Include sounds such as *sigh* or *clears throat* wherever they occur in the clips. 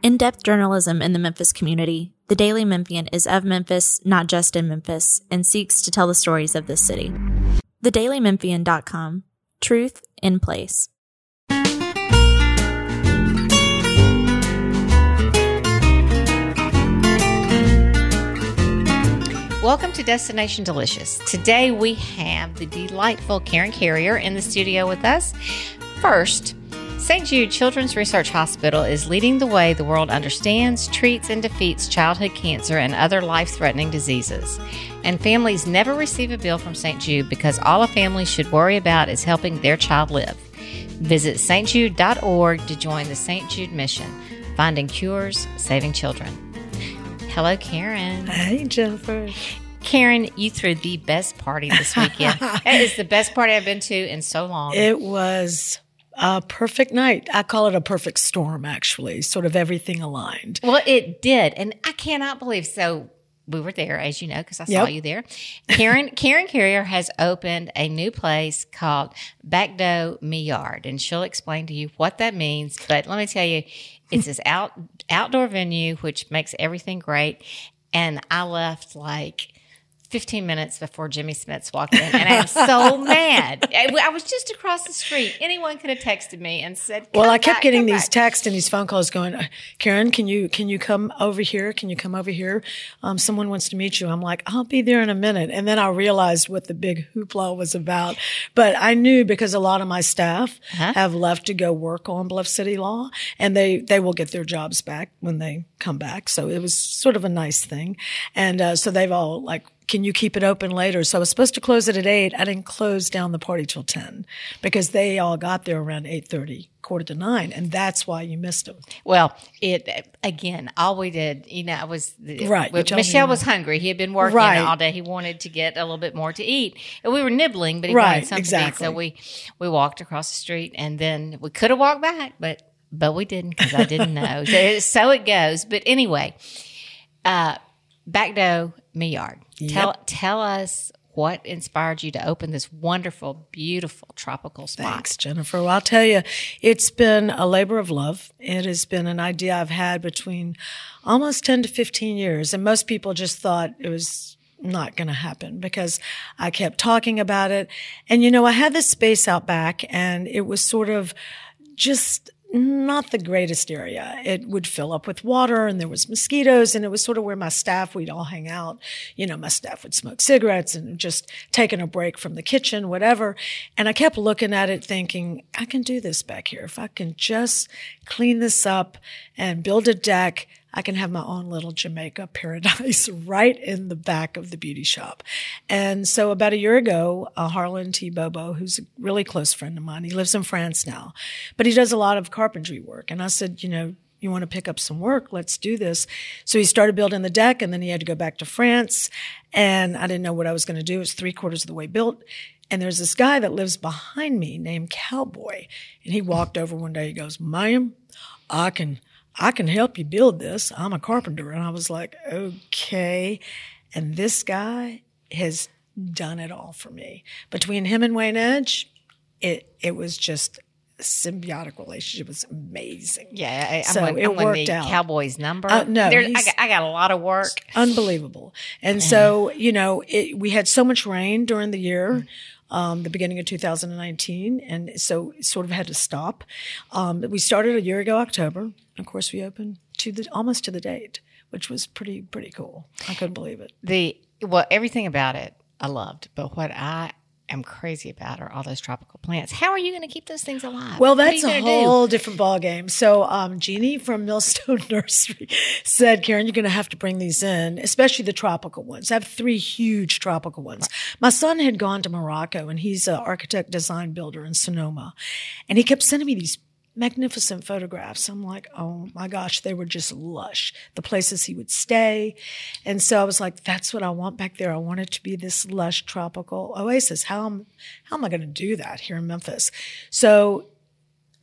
In depth journalism in the Memphis community, the Daily Memphian is of Memphis, not just in Memphis, and seeks to tell the stories of this city. TheDailyMemphian.com Truth in Place. Welcome to Destination Delicious. Today we have the delightful Karen Carrier in the studio with us. First, St. Jude Children's Research Hospital is leading the way the world understands, treats, and defeats childhood cancer and other life threatening diseases. And families never receive a bill from St. Jude because all a family should worry about is helping their child live. Visit stjude.org to join the St. Jude mission, finding cures, saving children. Hello, Karen. Hey, Jennifer. Karen, you threw the best party this weekend. *laughs* it is the best party I've been to in so long. It was a perfect night. I call it a perfect storm, actually. Sort of everything aligned. Well, it did. And I cannot believe so. We were there, as you know, because I saw Yep. you there. Karen *laughs* Karen Carrier has opened a new place called Back Do Me Yard, and she'll explain to you what that means. But let me tell you, it's this out outdoor venue which makes everything great. And I left like 15 minutes before Jimmy Smits walked in, and I'm so *laughs* mad. I I was just across the street. Anyone could have texted me and said, Well, I kept back, getting these back." texts and these phone calls going, Karen, can you, can you come over here? Can you come over here? Um, someone wants to meet you. I'm like, I'll be there in a minute. And then I realized what the big hoopla was about. But I knew because a lot of my staff Uh-huh. have left to go work on Bluff City Law and they, they will get their jobs back when they come back. So it was sort of a nice thing. And, uh, so they've all like, can you keep it open later? So I was supposed to close it at eight. I didn't close down the party till 10 because they all got there around 8.30, quarter to nine. And that's why you missed them. Well, it again. All we did, you know, I was Right, Michelle was hungry. He had been working Right. all day. He wanted to get a little bit more to eat, and we were nibbling, but he Right, wanted something to eat. So we we walked across the street, and then we could have walked back, but but we didn't because I didn't know. So, it- so it goes. But anyway, uh, Back Do Me Yard. Tell tell us what inspired you to open this wonderful, beautiful tropical spot. Thanks, Jennifer. Well, I'll tell you, it's been a labor of love. It has been an idea I've had between almost 10 to 15 years. And most people just thought it was not going to happen because I kept talking about it. And, you know, I had this space out back and it was sort of just not the greatest area. It would fill up with water and there was mosquitoes and it was sort of where my staff, we'd all hang out. You know, my staff would smoke cigarettes and just taking a break from the kitchen, whatever. And I kept looking at it thinking, I can do this back here. If I can just clean this up and build a deck, I can have my own little Jamaica paradise *laughs* right in the back of the beauty shop. And so about a year ago, uh, Harlan T. Bobo, who's a really close friend of mine, he lives in France now, but he does a lot of carpentry work. And I said, you know, you want to pick up some work? Let's do this. So he started building the deck and then he had to go back to France. And I didn't know what I was going to do. It was three quarters of the way built. And there's this guy that lives behind me named Cowboy. And he walked over one day. He goes, ma'am, I can, I can help you build this. I'm a carpenter. And I was like, okay. And this guy has done it all for me. Between him and Wayne Edge, it, it was just a symbiotic relationship. It was amazing. Yeah, I, I'm So gonna- it worked out. Cowboy's number. Uh, no, I, got, I got a lot of work. Unbelievable. And so, you know, it, we had so much rain during the year, um, the beginning of 2019. And so sort of had to stop. Um, we started a year ago, October. Of course, we opened to the, almost to the date, which was pretty, pretty cool. I couldn't believe it. The well, everything about it I loved, but what I am crazy about are all those tropical plants. How are you going to keep those things alive? Well, that's a gonna do? whole different ballgame. So, um, Jeannie from Millstone *laughs* Nursery said, Karen, you're going to have to bring these in, especially the tropical ones. I have three huge tropical ones. My son had gone to Morocco and he's an architect design builder in Sonoma. And he kept sending me these magnificent photographs. I'm like, oh my gosh, they were just lush. The places he would stay. And so I was like, that's what I want back there. I want it to be this lush tropical oasis. How am, how am I going to do that here in Memphis? So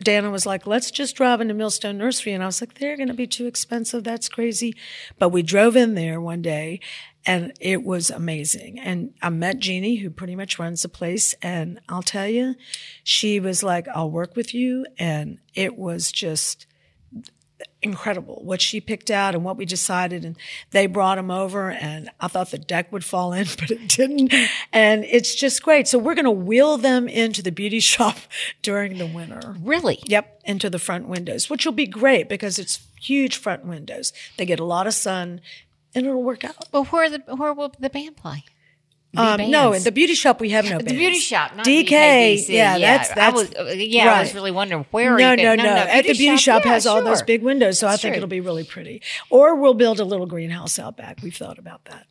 Dana was like, let's just drive into Millstone Nursery. And I was like, they're going to be too expensive. That's crazy. But we drove in there one day and it was amazing. And I met Jeannie, who pretty much runs the place. And I'll tell you, she was like, I'll work with you. And it was just, incredible what she picked out and what we decided. And they brought them over and I thought the deck would fall in, *laughs* but it didn't. And it's just great. So we're going to wheel them into the beauty *laughs* shop during the winter. Really? Yep. Into the front windows, which will be great because it's huge front windows. They get a lot of sun and it'll work out. But where the where will the band play? The Um, no, bands. in the beauty shop we have no The beauty shop, not DK. DKDC. Yeah, that's I that's was, uh, yeah, I was really wondering where. no, no, gonna- no, At the beauty shop yeah, has all those big windows, so I That's think true. it'll be really pretty. Or we'll build a little greenhouse out back. We've thought about that.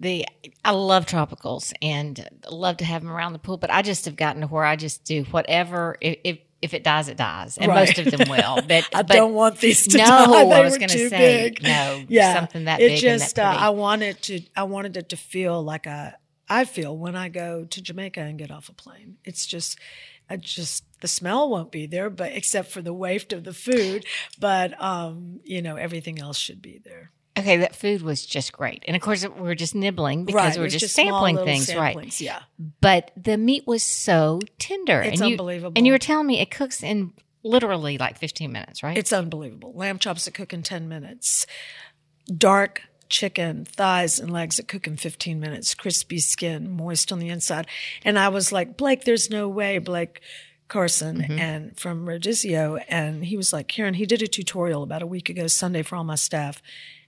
the I love tropicals and love to have them around the pool, but I just have gotten to where I just do whatever. If if, if it dies, it dies, and Right. most of them will. *laughs* But I but don't want these to no, die. *laughs* They I was going to say big. no. Yeah, something that it big just uh, I wanted to I wanted it to feel like a I feel when I go to Jamaica and get off a plane. It's just I just the smell won't be there, but except for the waft of the food, but um, you know everything else should be there. Okay, that food was just great, and of course we were just nibbling because right, we were it's just, sampling things, right? Yeah, But the meat was so tender. It's and you, unbelievable. And you were telling me it cooks in literally like 15 minutes, right? It's unbelievable. Lamb chops that cook in 10 minutes. Dark chicken, thighs and legs that cook in 15 minutes. Crispy skin, moist on the inside. And I was like, Blake, there's no way, Blake Carson and from Rodizio. And he was like, Karen, he did a tutorial about a week ago, Sunday for all my staff.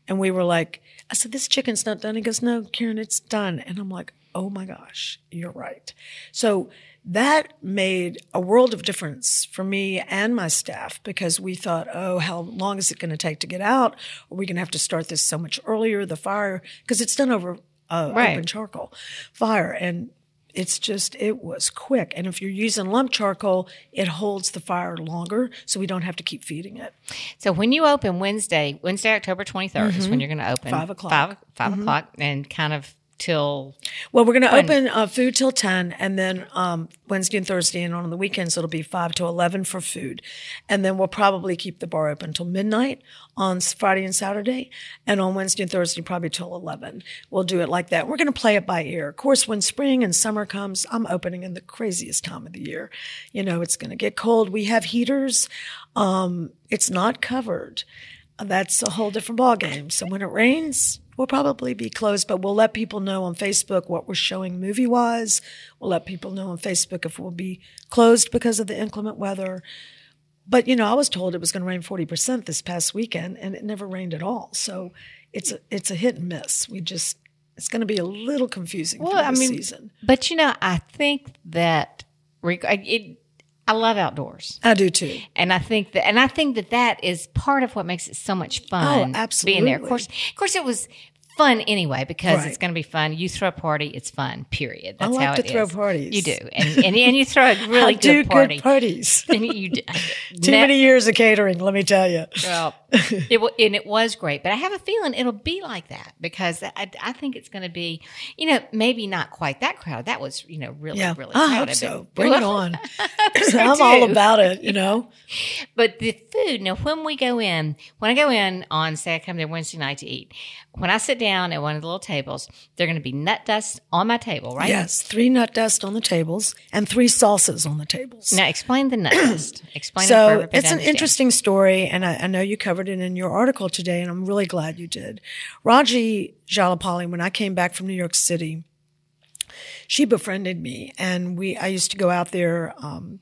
And we were like, I said, this chicken's not done. He goes, no, Karen, it's done. And I'm like, oh my gosh, you're right. So that made a world of difference for me and my staff because we thought, oh, how long is it going to take to get out? Are we going to have to start this so much earlier? The fire, because it's done over uh, Right. open charcoal fire. And it's just, it was quick. And if you're using lump charcoal, it holds the fire longer, so we don't have to keep feeding it. So when you open Wednesday, Wednesday, October 23rd is when you're going to open. Mm-hmm. Five o'clock. Five, 5 o'clock and kind of till, Well, we're going to open uh, food till 10 and then um, Wednesday and Thursday and on the weekends it'll be 5 to 11 for food. And then we'll probably keep the bar open till midnight on Friday and Saturday and on Wednesday and Thursday probably till 11. We'll do it like that. We're going to play it by ear. Of course, when spring and summer comes, I'm opening in the craziest time of the year. You know, it's going to get cold. We have heaters. Um, it's not covered. That's a whole different ballgame. So when it rains, we'll probably be closed, but we'll let people know on Facebook what we're showing movie wise. We'll let people know on Facebook if we'll be closed because of the inclement weather. But you know, I was told it was going to rain forty percent this past weekend, and it never rained at all. So it's a, it's a hit and miss. We just it's going to be a little confusing well, for I mean, season. but you know, I think that it, I love outdoors. I do too. And I think that, and I think that that is part of what makes it so much fun. Oh, absolutely. Being there, of course, of course, it was fun anyway because Right. it's going to be fun. You throw a party, it's fun. Period. That's like how to throw is. parties. You do, and and, and you throw a *laughs* really I do good party. good parties. *laughs* And you do. *laughs* Too many years of catering, let me tell you. Well, it wa- and it was great, but I have a feeling it'll be like that because I, I think it's going to be, you know, maybe not quite that crowded. That was, you know, really, Yeah, really oh, I crowded. hope so. Bring it on. I'm all about it. You know. But the food, now when we go in, when I go in on, say I come there Wednesday night to eat, when I sit down at one of the little tables, they're going to be nut dust on my table, right? Yes, three nut dust on the tables and three salsas on the tables. Now explain the nut dust. *clears throat* Explain it so everybody it's an interesting story, and I, I know you covered it in your article today, and I'm really glad you did. Raji Jallepalli, when I came back from New York City, she befriended me, and we. I used to go out there. Um,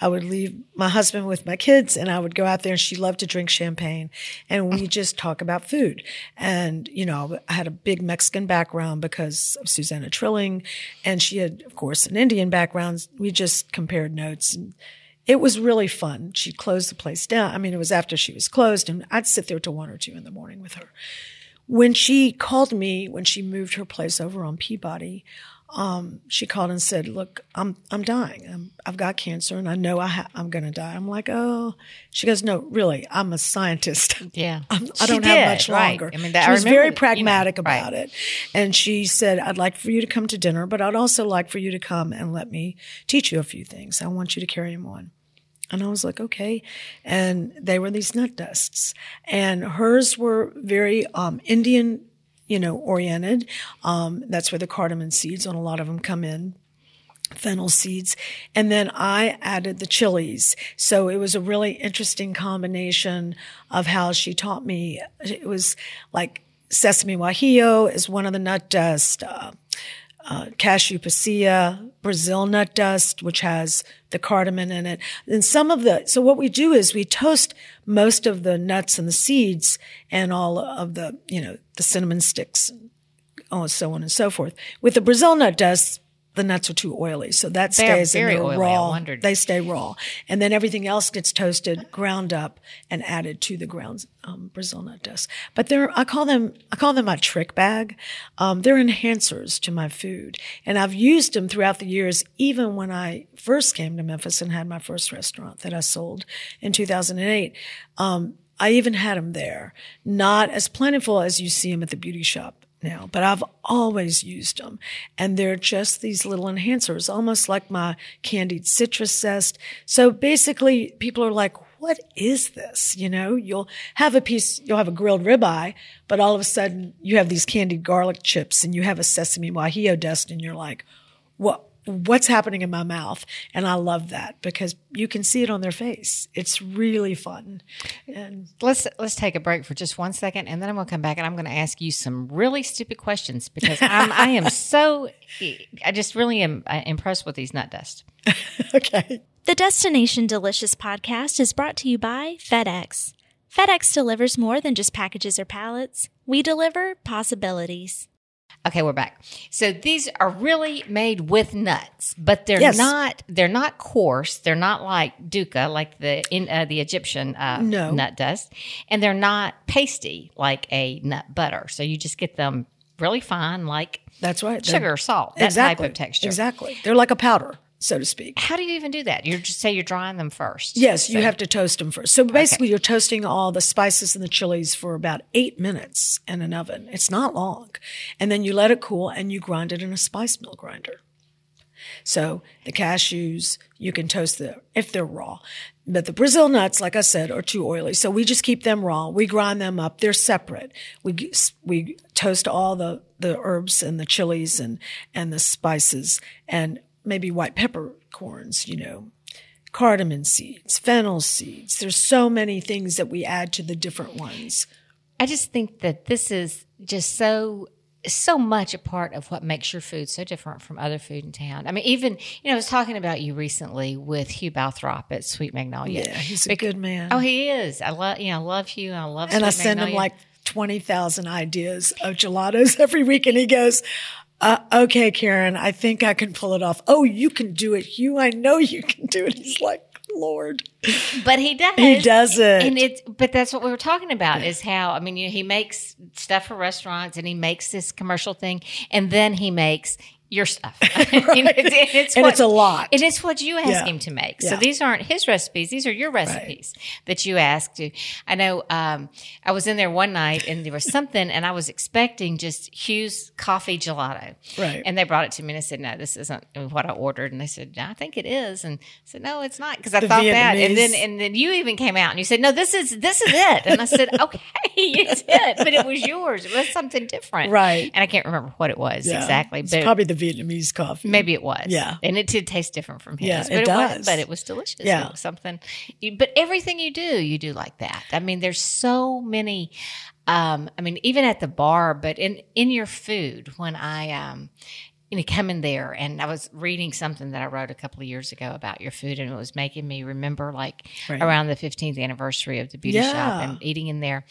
I would leave my husband with my kids, and I would go out there. And she loved to drink champagne, and we *laughs* just talk about food. And you know, I had a big Mexican background because of Susana Trilling, and she had, of course, an Indian background. We just compared notes. And, it was really fun. She closed the place down. I mean, it was after she was closed, and I'd sit there till one or two in the morning with her. When she called me, when she moved her place over on Peabody, um, she called and said, "Look, I'm I'm dying. I'm, I've got cancer, and I know I ha- I'm going to die." I'm like, "Oh," she goes, "No, really, I'm a scientist. *laughs* Yeah. I'm, I don't have did, much right. longer." I mean, that- she I was very that, you know, pragmatic right. about it, and she said, "I'd like for you to come to dinner, but I'd also like for you to come and let me teach you a few things. I want you to carry them on." And I was like, okay. And they were these nut dusts. And hers were very um, Indian, you know, oriented. Um, that's where the cardamom seeds on a lot of them come in. fennel seeds. And then I added the chilies. So it was a really interesting combination of how she taught me. It was like sesame guajillo is one of the nut dust, uh, uh, cashew pasilla, Brazil nut dust, which has the cardamom in it. And some of the, so what we do is we toast most of the nuts and the seeds and all of the, you know, the cinnamon sticks, and so on and so forth. With the Brazil nut dust, the nuts are too oily. So that stays in there raw. They stay raw. And then everything else gets toasted, ground up, and added to the ground um, Brazil nut dust. But they're, I call them, I call them my trick bag. Um, they're enhancers to my food. And I've used them throughout the years, even when I first came to Memphis and had my first restaurant that I sold in 2008. Um, I even had them there. Not as plentiful as you see them at the beauty shop now, but I've always used them. And they're just these little enhancers, almost like my candied citrus zest. So basically people are like, what is this? You know, you'll have a piece, you'll have a grilled ribeye, but all of a sudden you have these candied garlic chips and you have a sesame guajillo dust and you're like, what? What's happening in my mouth? And I love that because you can see it on their face. It's really fun. And Let's let's take a break for just one second, and then I'm going to come back and I'm going to ask you some really stupid questions because I'm I am *laughs* so I just really am uh, impressed with these nut dust. *laughs* okay. The Destination Delicious podcast is brought to you by FedEx. FedEx delivers more than just packages or pallets. We deliver possibilities. Okay, we're back. So these are really made with nuts, but they're Yes. not they're not coarse. They're not like dukkha, like the in uh, the Egyptian uh, No. nut dust, and they're not pasty like a nut butter. So you just get them really fine, like That's right. They're- sugar, salt, that exactly. type of texture. Exactly. They're like a powder, so to speak. How do you even do that? You just say you're drying them first. Yes, you have to toast them first. So basically, you're toasting all the spices and the chilies for about eight minutes in an oven. It's not long. And then you let it cool and you grind it in a spice mill grinder. So the cashews, you can toast them if they're raw. But the Brazil nuts, like I said, are too oily. So we just keep them raw. We grind them up. They're separate. We, we toast all the, the herbs and the chilies and, and the spices and maybe white peppercorns, you know, cardamom seeds, fennel seeds. There's so many things that we add to the different ones. I just think that this is just so so much a part of what makes your food so different from other food in town. I mean, even you know, I was talking about you recently with Hugh Balthrop at Sweet Magnolia. Yeah, he's a Bec- good man. Oh, he is. I love you know, I love Hugh. and I love and I Sweet send him like 20,000 ideas of gelatos *laughs* every week. And he goes, uh, okay, Karen, I think I can pull it off. Oh, you can do it. Hugh, I know you can do it. He's like, Lord. But he does. He does it. And it's but that's what we were talking about is how I mean you know, he makes stuff for restaurants and he makes this commercial thing and then he makes your stuff. *laughs* *laughs* You know, it's, it's And what- it's a lot. And it's what you ask Yeah. him to make. So these aren't his recipes; these are your recipes that you asked to. I know. Um, I was in there one night and there was something, and I was expecting just Hugh's coffee gelato. Right. And they brought it to me, and I said, "No, this isn't what I ordered." And they said, "I think it is." And I said, "No, it's not," because I The thought that. And then and then you even came out and you said, "No, this is this is it." And I said, "Okay, *laughs* it's it," but it was yours. It was something different, Right. And I can't remember what it was Yeah. exactly, It's but probably the Vietnamese coffee. maybe it was. Yeah. and it did taste different from his. Yeah, but it Was, does. but it was delicious. Yeah. It was something. But everything you do, you do like that. I mean, there's so many. Um, I mean, even at the bar, but in in your food, when I um, you know, come in there and I was reading something that I wrote a couple of years ago about your food and it was making me remember like Right. around the 15th anniversary of the beauty shop and eating in there.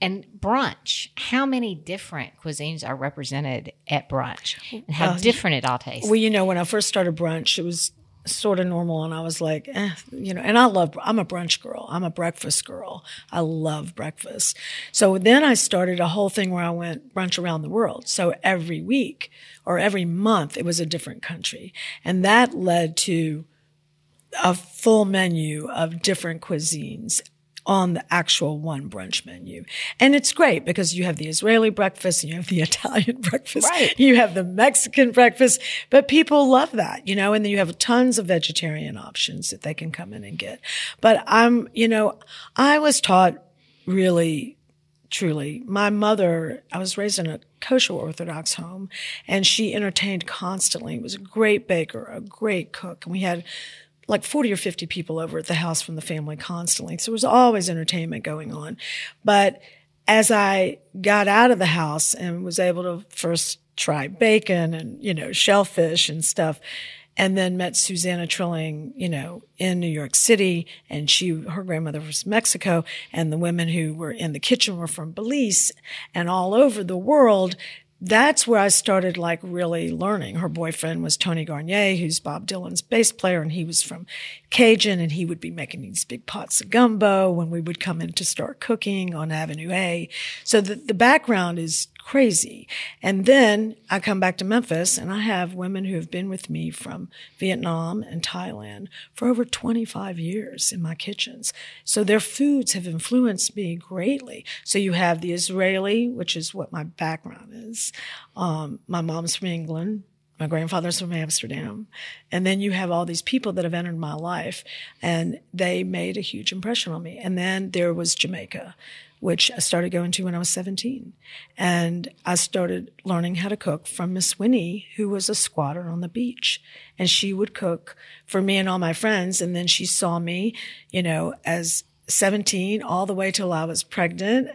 And brunch, how many different cuisines are represented at brunch and how Well, different it all tastes? Well, you know, when I first started brunch, it was sort of normal, and I was like, eh, you know, and I love. I'm a brunch girl. I'm a breakfast girl. I love breakfast. So then I started a whole thing where I went brunch around the world. So every week or every month, it was a different country, and that led to a full menu of different cuisines on the actual one brunch menu. And it's great because you have the Israeli breakfast and you have the *laughs* Italian breakfast. Right. You have the Mexican breakfast, but people love that, you know, and then you have tons of vegetarian options that they can come in and get. But I'm, you know, I was taught really truly. My mother, I was raised in a kosher Orthodox home, and she entertained constantly. Was a great baker, a great cook, and we had like 40 or 50 people over at the house from the family constantly. So there was always entertainment going on. But as I got out of the house and was able to first try bacon and, you know, shellfish and stuff, and then met Susana Trilling, you know, in New York City. And she, her grandmother was from Mexico and the women who were in the kitchen were from Belize and all over the world. That's where I started like really learning. Her boyfriend was Tony Garnier, who's Bob Dylan's bass player, and he was from Cajun, and he would be making these big pots of gumbo when we would come in to start cooking on Avenue A. So the, the background is crazy. And then I come back to Memphis and I have women who have been with me from Vietnam and Thailand for over 25 years in my kitchens. So their foods have influenced me greatly. So you have the Israeli, which is what my background is. Um, my mom's from England. My grandfather's from Amsterdam. And then you have all these people that have entered my life and they made a huge impression on me. And then there was Jamaica which I started going to when I was 17. And I started learning how to cook from Miss Winnie, who was a squatter on the beach. And she would cook for me and all my friends. And then she saw me, you know, as 17 all the way till I was pregnant,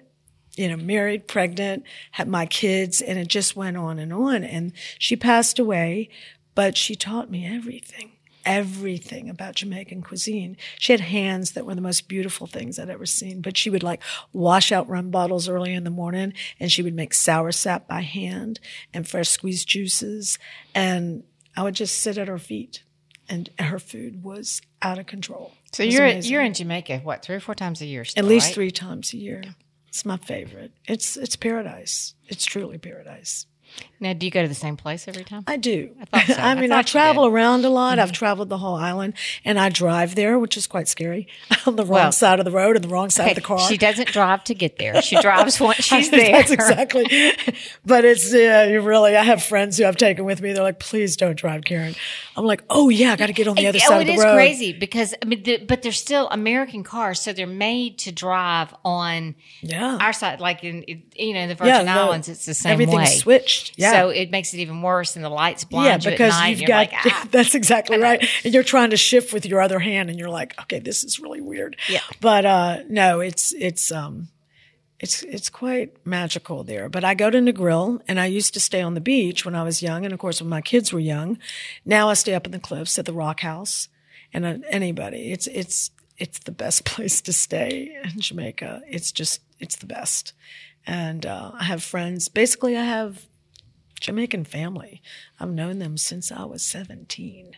you know, married, pregnant, had my kids, and it just went on and on. And she passed away, but she taught me everything everything about Jamaican cuisine. She had hands that were the most beautiful things I'd ever seen, but she would like wash out rum bottles early in the morning and she would make soursop by hand and fresh squeezed juices. And I would just sit at her feet and her food was out of control. So you're, you're in Jamaica, what, three or four times a year? Still, at least right? three times a year. Yeah. It's my favorite. It's, it's paradise. It's truly paradise. Now, do you go to the same place every time? I do. I, so. *laughs* I mean, I, I travel around a lot. Mm-hmm. I've traveled the whole island, and I drive there, which is quite scary. *laughs* on the wrong well, side of the road and the wrong side okay, of the car. She doesn't drive to get there. She drives once *laughs* she's there. That's exactly. but it's yeah, you really. I have friends who I've taken with me. They're like, "Please don't drive, Karen." I'm like, "Oh yeah, I got to get on the other it, side oh, of the road." It is crazy because I mean, the, but they're still American cars, so they're made to drive on yeah. our side. Like in you know the Virgin yeah, Islands, it's the same everything's way. switched. Yeah. So it makes it even worse, and the lights blind yeah, because night, you've got like, *laughs* ah. that's exactly right, *laughs* and you're trying to shift with your other hand, and you're like, okay, this is really weird. Yeah, but uh, no, it's it's um, it's it's quite magical there. But I go to Negril, and I used to stay on the beach when I was young, and of course when my kids were young. Now I stay up in the cliffs at the Rock House, and uh, anybody, it's it's it's the best *laughs* place to stay in Jamaica. It's just it's the best, and uh, I have friends. Basically, I have Jamaican family. I've known them since I was 17.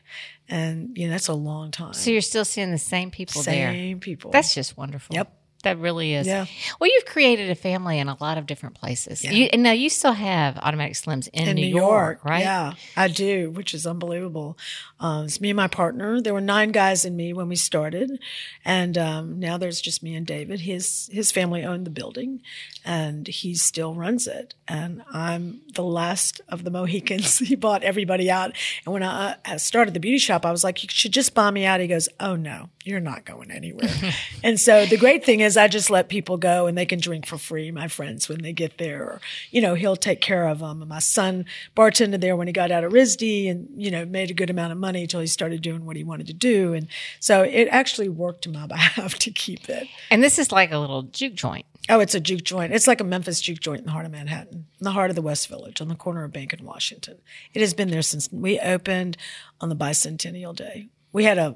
And, you know, that's a long time. So you're still seeing the same people same there? Same people. That's just wonderful. Yep. That really is. Yeah. Well, you've created a family in a lot of different places. Yeah. You, and now you still have Automatic Slims in, in New, New York, York, right? Yeah, I do, which is unbelievable. Um, it's me and my partner. There were nine guys in me when we started, and um, now there's just me and David. His his family owned the building, and he still runs it. And I'm the last of the Mohicans. *laughs* he bought everybody out. And when I started the beauty shop, I was like, "You should just buy me out." He goes, "Oh no, you're not going anywhere." *laughs* and so the great thing is, I just let people go, and they can drink for free. My friends when they get there, or, you know, he'll take care of them. And my son bartended there when he got out of RISD, and you know, made a good amount of money money until he started doing what he wanted to do. And so it actually worked to my *laughs* behalf to keep it. And this is like a little juke joint. Oh, it's a juke joint. It's like a Memphis juke joint in the heart of Manhattan, in the heart of the West Village, on the corner of Bank and Washington. It has been there since we opened on the bicentennial day. We had a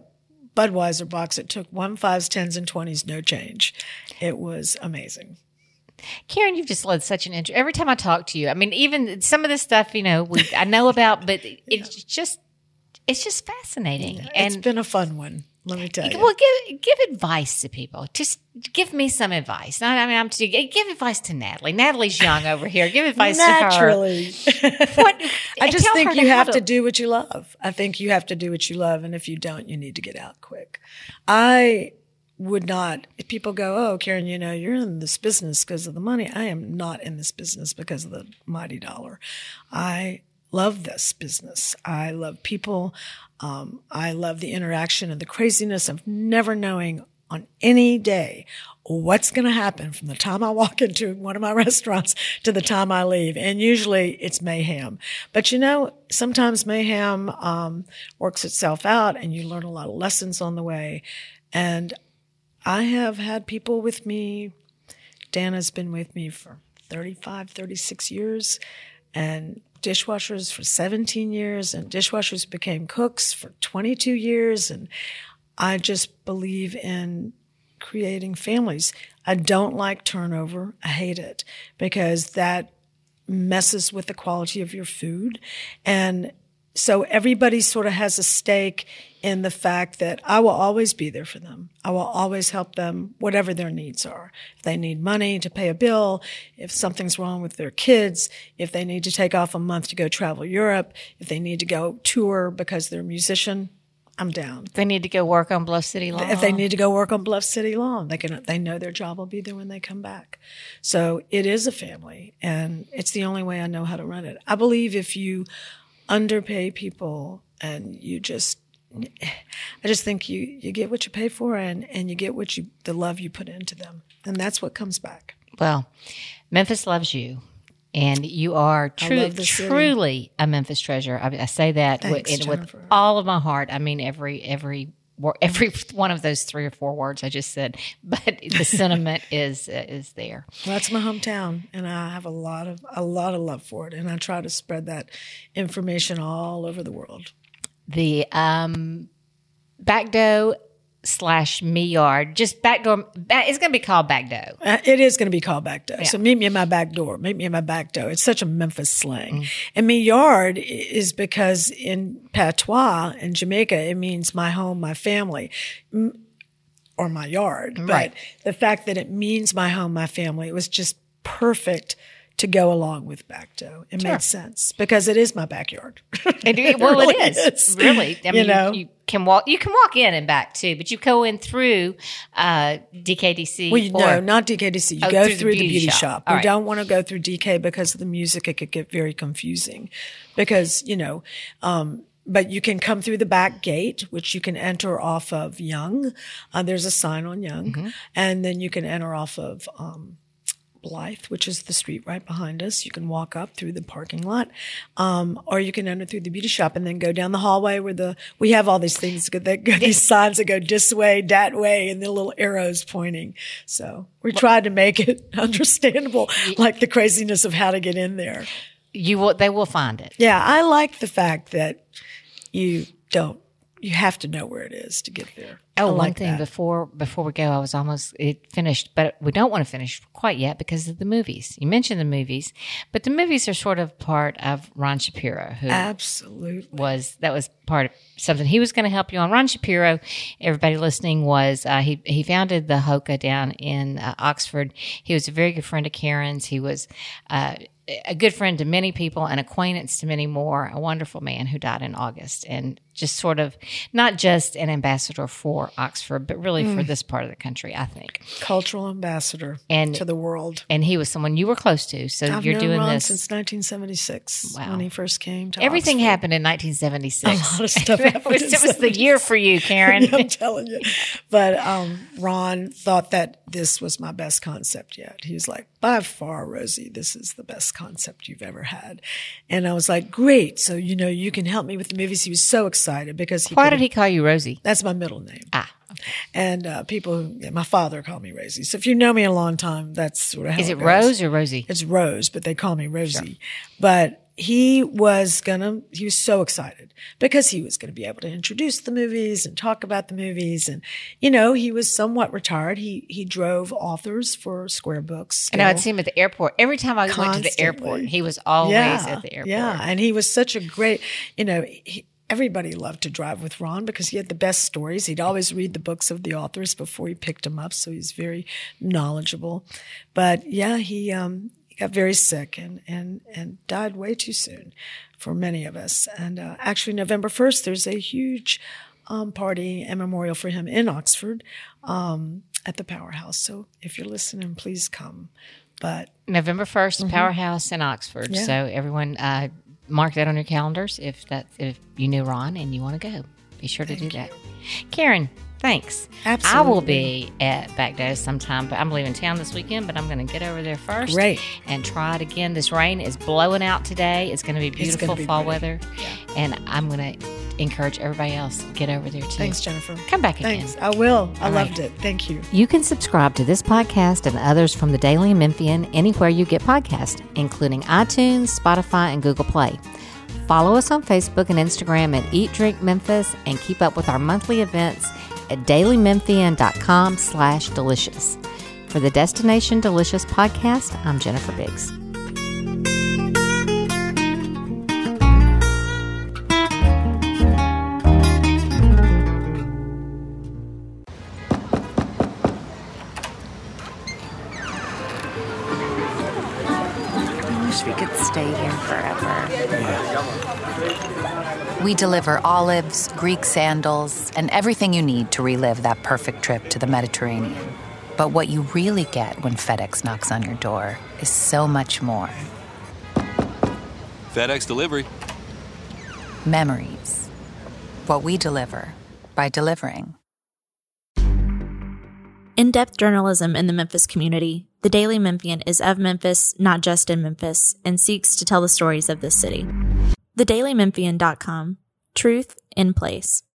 Budweiser box that took one fives, tens, and twenties, no change. It was amazing. Karen, you've just led such an interest. Every time I talk to you, I mean, even some of this stuff, you know, we I know about, but *laughs* it's just it's just fascinating. Yeah, and it's been a fun one. Let me tell you. Well, give give advice to people. Just give me some advice. Not, I mean, I'm to give advice to Natalie. Natalie's young over here. Give advice Naturally. to her. *laughs* what, I just think you have to, to do what you love. I think you have to do what you love, and if you don't, you need to get out quick. I would not. If people go, "Oh, Karen, you know, you're in this business because of the money," I am not in this business because of the mighty dollar. I love this business. I love people. Um, I love the interaction and the craziness of never knowing on any day what's going to happen from the time I walk into one of my *laughs* restaurants to the time I leave. And usually it's mayhem. But you know, sometimes mayhem um, works itself out and you learn a lot of lessons on the way. And I have had people with me. Dana's been with me for 35, 36 years and dishwashers for 17 years and dishwashers became cooks for 22 years. And I just believe in creating families. I don't like turnover. I hate it because that messes with the quality of your food. And so everybody sort of has a stake in the fact that I will always be there for them. I will always help them, whatever their needs are. If they need money to pay a bill, if something's wrong with their kids, if they need to take off a month to go travel Europe, if they need to go tour because they're a musician, I'm down. They need to go work on Bluff City Law. If they need to go work on Bluff City Law, they can. They know their job will be there when they come back. So it is a family, and it's the only way I know how to run it. I believe if you underpay people and you just I just think you you get what you pay for and and you get what you the love you put into them and that's what comes back. Well, Memphis loves you. And you are true, truly a Memphis treasure. I, I say that Thanks, with, with, all of my heart. I mean every every every *laughs* one of those three or four words I just said, but the sentiment *laughs* is uh, is there. Well, that's my hometown, and I have a lot of a lot of love for it, and I try to spread that information all over the world. The um, Back Do slash me yard. Just back door. Back, it's going to be called Back Do. Uh, it is going to be called Back Do. Yeah. So meet me in my back door. Meet me in my back door. It's such a Memphis slang. Mm. And me yard is because in patois in Jamaica, it means my home, my family. Or my yard. Right. But the fact that it means my home, my family, it was just perfect to go along with Back Do. It sure. made sense because it is my backyard. It, it *laughs* well, really it is, is, really. I mean, you, know? You, can walk. You can walk in and back too, but you go in through uh, DKDC. Well, you, or, no, not DKDC. You oh, go through, through, the beauty, beauty shop. shop. We right. don't want to go through DK because of the music. It could get very confusing because you know. Um, but you can come through the back gate, which you can enter off of Young. Uh, there's a sign on Young, mm-hmm. and then you can enter off of um, Blythe, which is the street right behind us. You can walk up through the parking lot, um, or you can enter through the beauty shop and then go down the hallway where the we have all these things that go these signs that go this way, that way, and the little arrows pointing. So we tried to make it *laughs* understandable, like the craziness of how to get in there. You will, they will find it. Yeah, I like the fact that you don't you have to know where it is to get there. Oh, like one thing that. before before we go, I was almost it finished, but we don't want to finish quite yet because of the movies. You mentioned the movies, but the movies are sort of part of Ron Shapiro, who absolutely was that was part of something he was going to help you on. Ron Shapiro, everybody listening, was uh, he he founded the Hoka down in uh, Oxford. He was a very good friend of Karen's. He was. Uh, a good friend to many people, an acquaintance to many more, a wonderful man who died in August, and just sort of not just an ambassador for Oxford, but really mm. for this part of the country, I think. Cultural ambassador and, to the world. And he was someone you were close to. So I've you're doing Ron this since 1976 wow. when he first came to Everything Oxford. happened in 1976. *laughs* A lot of *laughs* stuff happened. it, was, it was the year for you, *laughs* Karen. I'm telling you. But um, Ron thought that this was my best concept yet. He was like, by far, Rosie, this is the best concept you've ever had. And I was like, great. So, you know, you can help me with the movies. He was so excited because Why did he call you Rosie? That's my middle name. Ah. And uh, people, yeah, my father called me Rosie. So if you know me a long time, that's sort of how Is it, it Rose or Rosie? It's Rose, but they call me Rosie. Sure. But he was gonna, he was so excited because he was gonna be able to introduce the movies and talk about the movies. And, you know, he was somewhat retired. He, he drove authors for Square Books. And I'd see him at the airport. Every time I Constantly. went to the airport, he was always yeah, at the airport. Yeah. And he was such a great, you know, he, everybody loved to drive with Ron because he had the best stories. He'd always read the books of the authors before he picked them up, so he's very knowledgeable. But yeah, he um, got very sick and and and died way too soon for many of us. And uh, actually, November first, there's a huge um, party and memorial for him in Oxford um, at the Powerhouse. So if you're listening, please come. But November 1st, mm-hmm. Powerhouse in Oxford. Yeah. So everyone uh, mark that on your calendars if that if you knew Ron and you want to go. Be sure to Thank do you. that. Karen, Thanks. Absolutely. I will be at Backdos sometime, but I'm leaving town this weekend, but I'm going to get over there first. Great. And try it again. This rain is blowing out today. It's going to be beautiful fall pretty. weather. And I'm going to encourage everybody else get over there too. Thanks, Jennifer. Come back again. Thanks. I will. I All loved right. it. Thank you. You can subscribe to this podcast and others from the Daily Memphian anywhere you get podcasts, including iTunes, Spotify, and Google Play. Follow us on Facebook and Instagram at Eat Drink Memphis and keep up with our monthly events at dailymemphian.com slash delicious. For the Destination Delicious podcast, I'm Jennifer Biggs. Deliver olives, Greek sandals, and everything you need to relive that perfect trip to the Mediterranean. But what you really get when FedEx knocks on your door is so much more FedEx delivery. memories. What we deliver by delivering. In depth journalism in the Memphis community, the Daily Memphian is of Memphis, not just in Memphis, and seeks to tell the stories of this city. TheDailyMemphian.com. Truth in place.